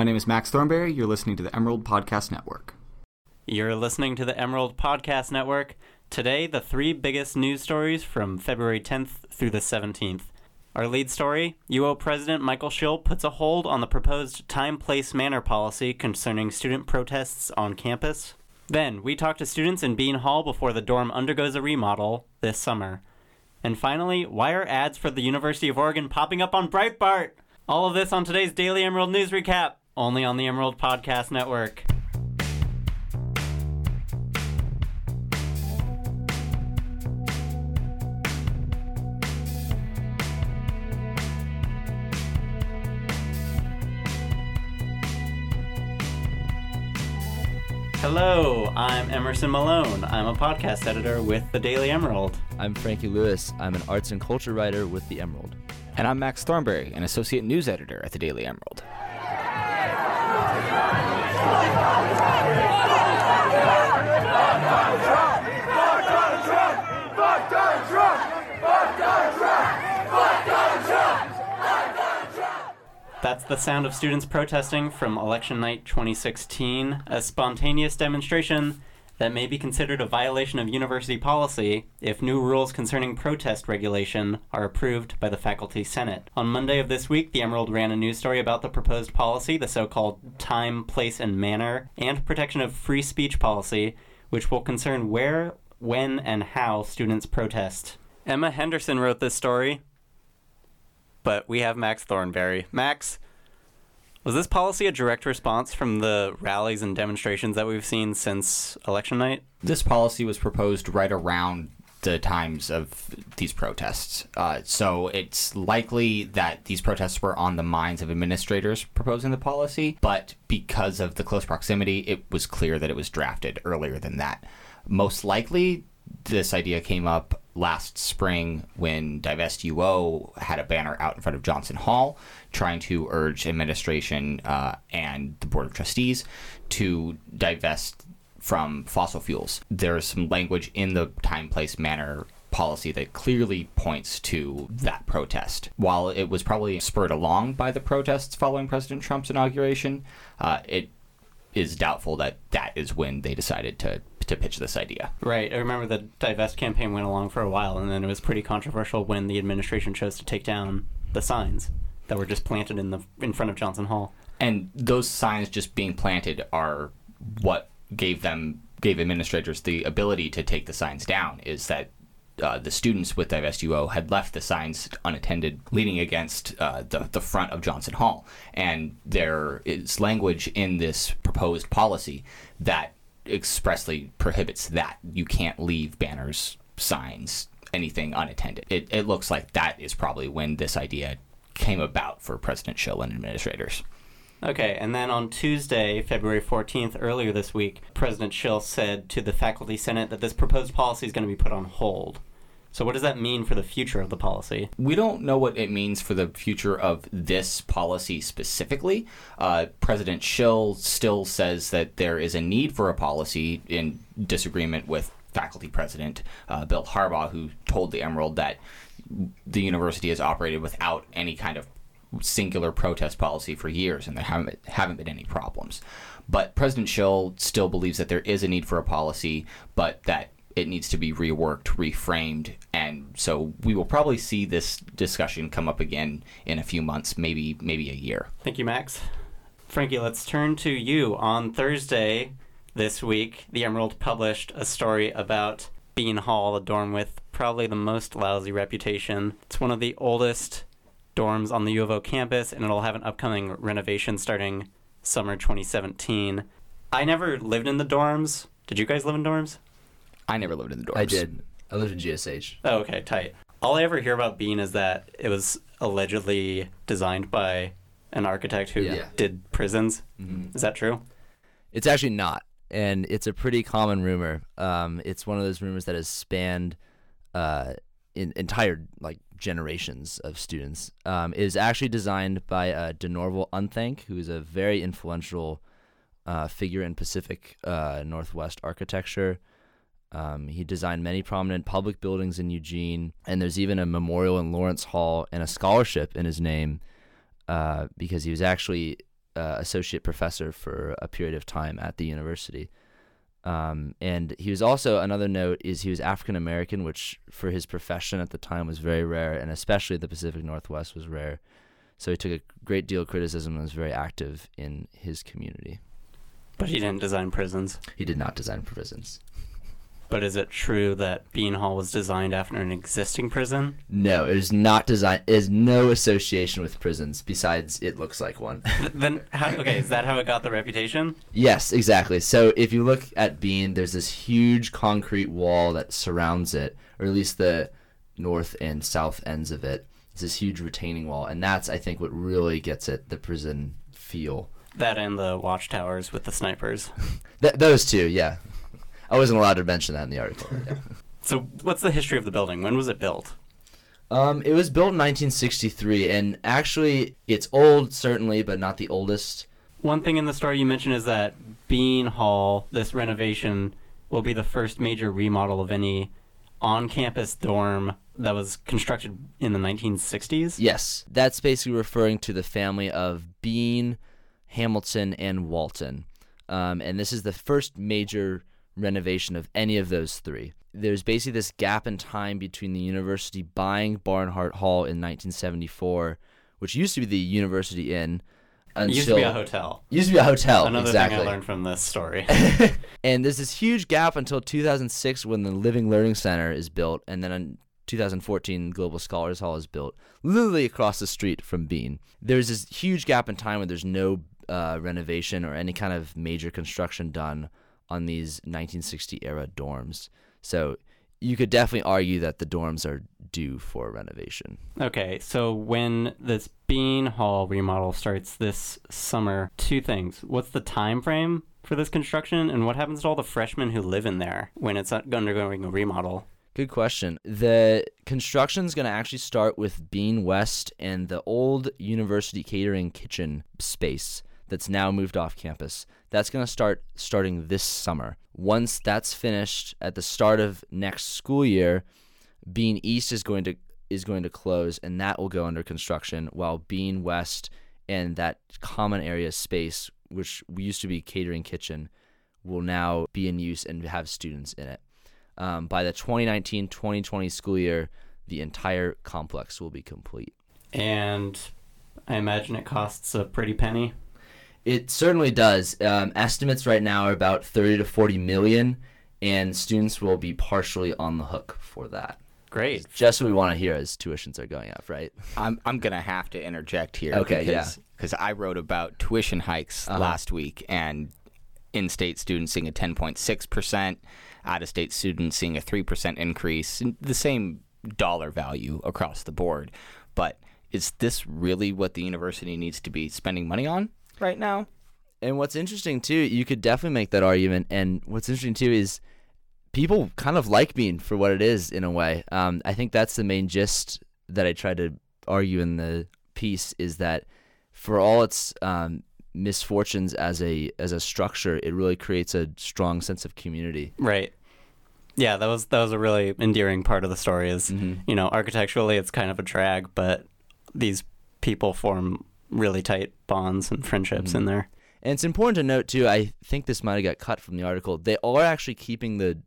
My name is Max Thornberry. You're listening to the Emerald Podcast Network. You're listening to the Emerald Podcast Network. Today, the three biggest news stories from February 10th through the 17th. Our lead story UO President Michael Schill puts a hold on the proposed time, place, manner policy concerning student protests on campus. Then, we talk to students in Bean Hall before the dorm undergoes a remodel this summer. And finally, why are ads for the University of Oregon popping up on Breitbart? All of this on today's Daily Emerald News Recap, only on the Emerald Podcast Network. Hello, I'm Emerson Malone. I'm a podcast editor with the Daily Emerald. I'm Frankie Lewis. I'm an arts and culture writer with The Emerald. And I'm Max Thornberry, an associate news editor at the Daily Emerald. That's the sound of students protesting from election night 2016, a spontaneous demonstration that may be considered a violation of university policy if new rules concerning protest regulation are approved by the faculty senate. On Monday of this week, the Emerald ran a news story about the proposed policy, the so-called time, place, and manner, and protection of free speech policy, which will concern where, when, and how students protest. Emma Henderson wrote this story, but we have Max Thornberry. Max, was this policy a direct response from the rallies and demonstrations that we've seen since election night? This policy was proposed right around the times of these protests. Uh, so it's likely that these protests were on the minds of administrators proposing the policy, but because of the close proximity, it was clear that it was drafted earlier than that. Most likely, this idea came up last spring when Divest UO had a banner out in front of Johnson Hall trying to urge administration uh, and the Board of Trustees to divest from fossil fuels. There's some language in the time, place, manner policy that clearly points to that protest. While it was probably spurred along by the protests following President Trump's inauguration, uh, it is doubtful that that is when they decided to to pitch this idea. Right. I remember the divest campaign went along for a while, and then it was pretty controversial when the administration chose to take down the signs that were just planted in the in front of Johnson Hall. And those signs just being planted are what gave them gave administrators the ability to take the signs down. Is that uh, the students with Divest UO had left the signs unattended, leaning against uh, the, the front of Johnson Hall. And there is language in this proposed policy that expressly prohibits that. You can't leave banners, signs, anything unattended. It, it looks like that is probably when this idea came about for President Schill and administrators. Okay, and then on Tuesday, February 14th, earlier this week, President Schill said to the Faculty Senate that this proposed policy is going to be put on hold. So, what does that mean for the future of the policy? We don't know what it means for the future of this policy specifically. Uh, President Schill still says that there is a need for a policy in disagreement with faculty president uh, Bill Harbaugh, who told the Emerald that the university has operated without any kind of singular protest policy for years, and there haven't haven't been any problems. But President Schill still believes that there is a need for a policy, but that it needs to be reworked, reframed, and so we will probably see this discussion come up again in a few months, maybe maybe a year. Thank you, Max. Frankie, let's turn to you. On Thursday this week, the Emerald published a story about Bean Hall, a dorm with probably the most lousy reputation. It's one of the oldest dorms on the U of O campus, and it'll have an upcoming renovation starting summer 2017. I never lived in the dorms. Did you guys live in dorms? I never lived in the dorms. I did. I lived in GSH. Oh, okay, tight. All I ever hear about Bean is that it was allegedly designed by an architect who Yeah. did prisons. Mm-hmm. Is that true? It's actually not, and it's a pretty common rumor. Um, it's one of those rumors that has spanned uh, in, entire like generations of students. Um, it is actually designed by uh, Denorval Unthank, who is a very influential uh, figure in Pacific uh, Northwest architecture. Um, he designed many prominent public buildings in Eugene, and there's even a memorial in Lawrence Hall and a scholarship in his name uh, because he was actually uh, associate professor for a period of time at the university. Um, and he was also another note is he was African American, which for his profession at the time was very rare, and especially the Pacific Northwest was rare. So he took a great deal of criticism and was very active in his community. But he didn't design prisons. He did not design prisons. But is it true that Bean Hall was designed after an existing prison? No, it is not designed. It has no association with prisons besides it looks like one. then, how, okay, is that how it got the reputation? yes, exactly. So if you look at Bean, there's this huge concrete wall that surrounds it, or at least the north and south ends of it. It's this huge retaining wall, and that's I think what really gets it the prison feel. That and the watchtowers with the snipers. Th- those two, yeah. I wasn't allowed to mention that in the article. Yeah. So, what's the history of the building? When was it built? Um, it was built in 1963, and actually, it's old certainly, but not the oldest. One thing in the story you mentioned is that Bean Hall, this renovation, will be the first major remodel of any on campus dorm that was constructed in the 1960s. Yes, that's basically referring to the family of Bean, Hamilton, and Walton. Um, and this is the first major renovation of any of those three. There's basically this gap in time between the university buying Barnhart Hall in 1974, which used to be the University Inn. It used to be a hotel. Used to be a hotel, Another exactly. thing I learned from this story. and there's this huge gap until 2006 when the Living Learning Center is built, and then in 2014, Global Scholars Hall is built, literally across the street from Bean. There's this huge gap in time where there's no uh, renovation or any kind of major construction done on these 1960 era dorms. So you could definitely argue that the dorms are due for renovation. Okay, so when this Bean Hall remodel starts this summer, two things. What's the time frame for this construction, and what happens to all the freshmen who live in there when it's undergoing a remodel? Good question. The construction is going to actually start with Bean West and the old university catering kitchen space that's now moved off campus. That's going to start starting this summer. Once that's finished at the start of next school year, Bean East is going to is going to close and that will go under construction while Bean West and that common area space which used to be catering kitchen will now be in use and have students in it. Um, by the 2019-2020 school year, the entire complex will be complete. And I imagine it costs a pretty penny. It certainly does. Um, estimates right now are about 30 to 40 million, and students will be partially on the hook for that. Great. Just what we want to hear as tuitions are going up, right? I'm I'm gonna have to interject here. Okay, because, Because I wrote about tuition hikes Uh-huh. last week, and in-state students seeing a 10.6 percent, out-of-state students seeing a three percent increase, the same dollar value across the board. But is this really what the university needs to be spending money on right now? And what's interesting too, you could definitely make that argument. And what's interesting too is people kind of like Bean for what it is in a way. Um, I think that's the main gist that I tried to argue in the piece is that for all its um, misfortunes as a as a structure, it really creates a strong sense of community. Right. Yeah, that was that was a really endearing part of the story. Is Mhm. you know architecturally it's kind of a drag, but these people form really tight bonds and friendships in there. And it's important to note too. I think this might have got cut from the article. They are actually keeping the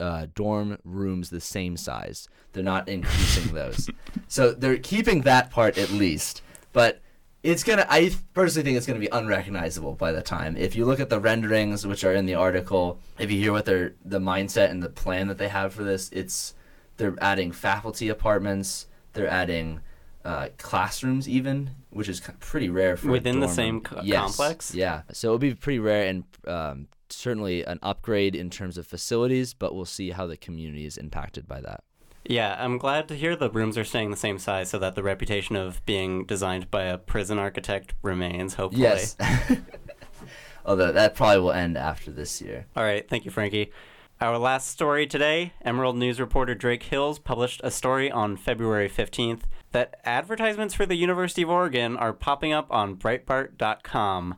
uh, dorm rooms the same size. They're not increasing those. So they're keeping that part at least. But it's gonna. I personally think it's gonna be unrecognizable by the time. If you look at the renderings, which are in the article, if you hear what their the mindset and the plan that they have for this, it's they're adding faculty apartments. They're adding uh, classrooms even, which is pretty rare for a Within the same co- Yes, complex? Yeah, so it'll be pretty rare and um, certainly an upgrade in terms of facilities, but we'll see how the community is impacted by that. Yeah, I'm glad to hear the rooms are staying the same size so that the reputation of being designed by a prison architect remains, hopefully. Yes. Although that probably will end after this year. All right, thank you, Frankie. Our last story today Emerald News reporter Drake Hills published a story on February 15th that advertisements for the University of Oregon are popping up on Breitbart.com.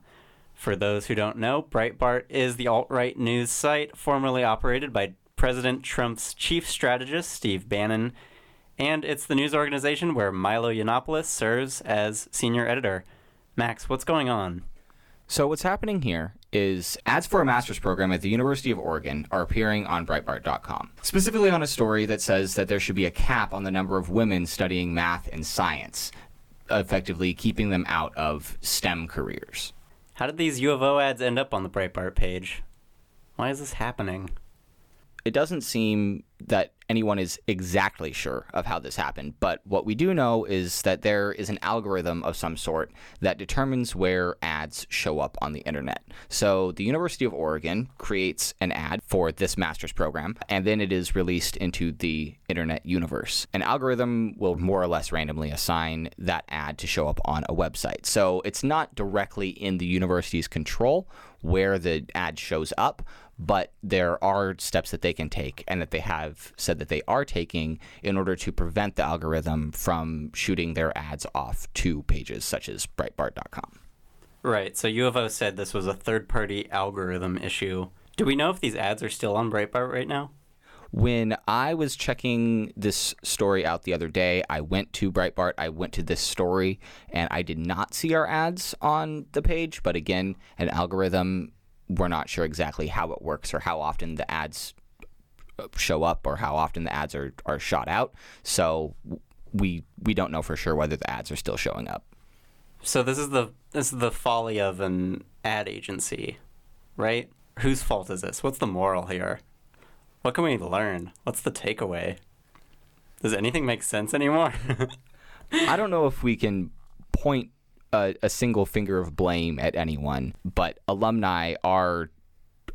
For those who don't know, Breitbart is the alt right news site formerly operated by President Trump's chief strategist, Steve Bannon, and it's the news organization where Milo Yiannopoulos serves as senior editor. Max, what's going on? So what's happening here is ads for a master's program at the University of Oregon are appearing on Breitbart.com, specifically on a story that says that there should be a cap on the number of women studying math and science, effectively keeping them out of STEM careers. How did these U of O ads end up on the Breitbart page? Why is this happening? It doesn't seem that anyone is exactly sure of how this happened, but what we do know is that there is an algorithm of some sort that determines where ads show up on the internet. So the University of Oregon creates an ad for this master's program, and then it is released into the internet universe. An algorithm will more or less randomly assign that ad to show up on a website. So it's not directly in the university's control where the ad shows up, but there are steps that they can take and that they have said that they are taking in order to prevent the algorithm from shooting their ads off to pages such as Breitbart.com. Right, so U of O said this was a third party algorithm issue. Do we know if these ads are still on Breitbart right now? When I was checking this story out the other day, I went to Breitbart, I went to this story, and I did not see our ads on the page. But again, an algorithm, we're not sure exactly how it works or how often the ads uh, show up or how often the ads are, are shot out. So we we don't know for sure whether the ads are still showing up. So this is the this is the folly of an ad agency, right? Whose fault is this? What's the moral here? What can we learn? What's the takeaway? Does anything make sense anymore? I don't know if we can point a, a, single finger of blame at anyone, but alumni are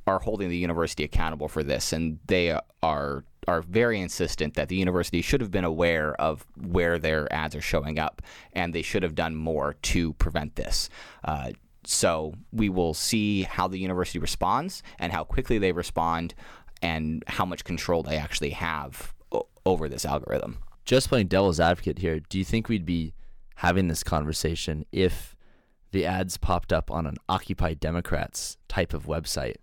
are holding the university accountable for this, and they are are very insistent that the university should have been aware of where their ads are showing up, and they should have done more to prevent this. Uh, so we will see how the university responds and how quickly they respond, and how much control they actually have o- over this algorithm. Just playing devil's advocate here, do you think we'd be having this conversation if the ads popped up on an Occupy Democrats type of website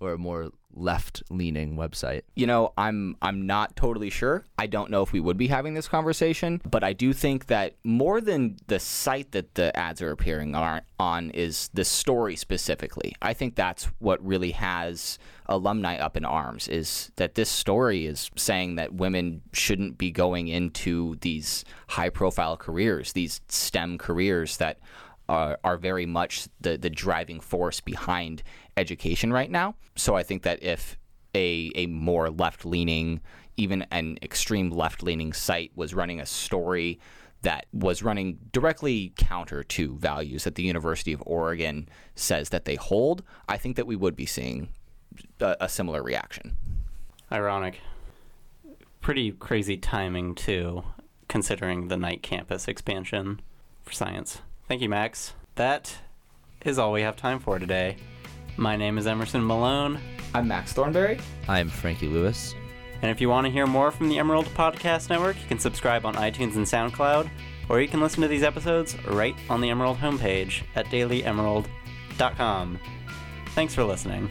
or a more left-leaning website? You know, I'm I'm not totally sure. I don't know if we would be having this conversation, but I do think that more than the site that the ads are appearing on is the story specifically. I think that's what really has alumni up in arms is that this story is saying that women shouldn't be going into these high-profile careers, these STEM careers that are, are very much the, the driving force behind education right now. So I think that if a, a more left leaning, even an extreme left leaning site was running a story that was running directly counter to values that the University of Oregon says that they hold, I think that we would be seeing a, a similar reaction. Ironic. Pretty crazy timing, too, considering the Knight campus expansion for science. Thank you, Max. That is all we have time for today. My name is Emerson Malone. I'm Max Thornberry. I'm Frankie Lewis. And if you want to hear more from the Emerald Podcast Network, you can subscribe on iTunes and SoundCloud, or you can listen to these episodes right on the Emerald homepage at dailyemerald.com. Thanks for listening.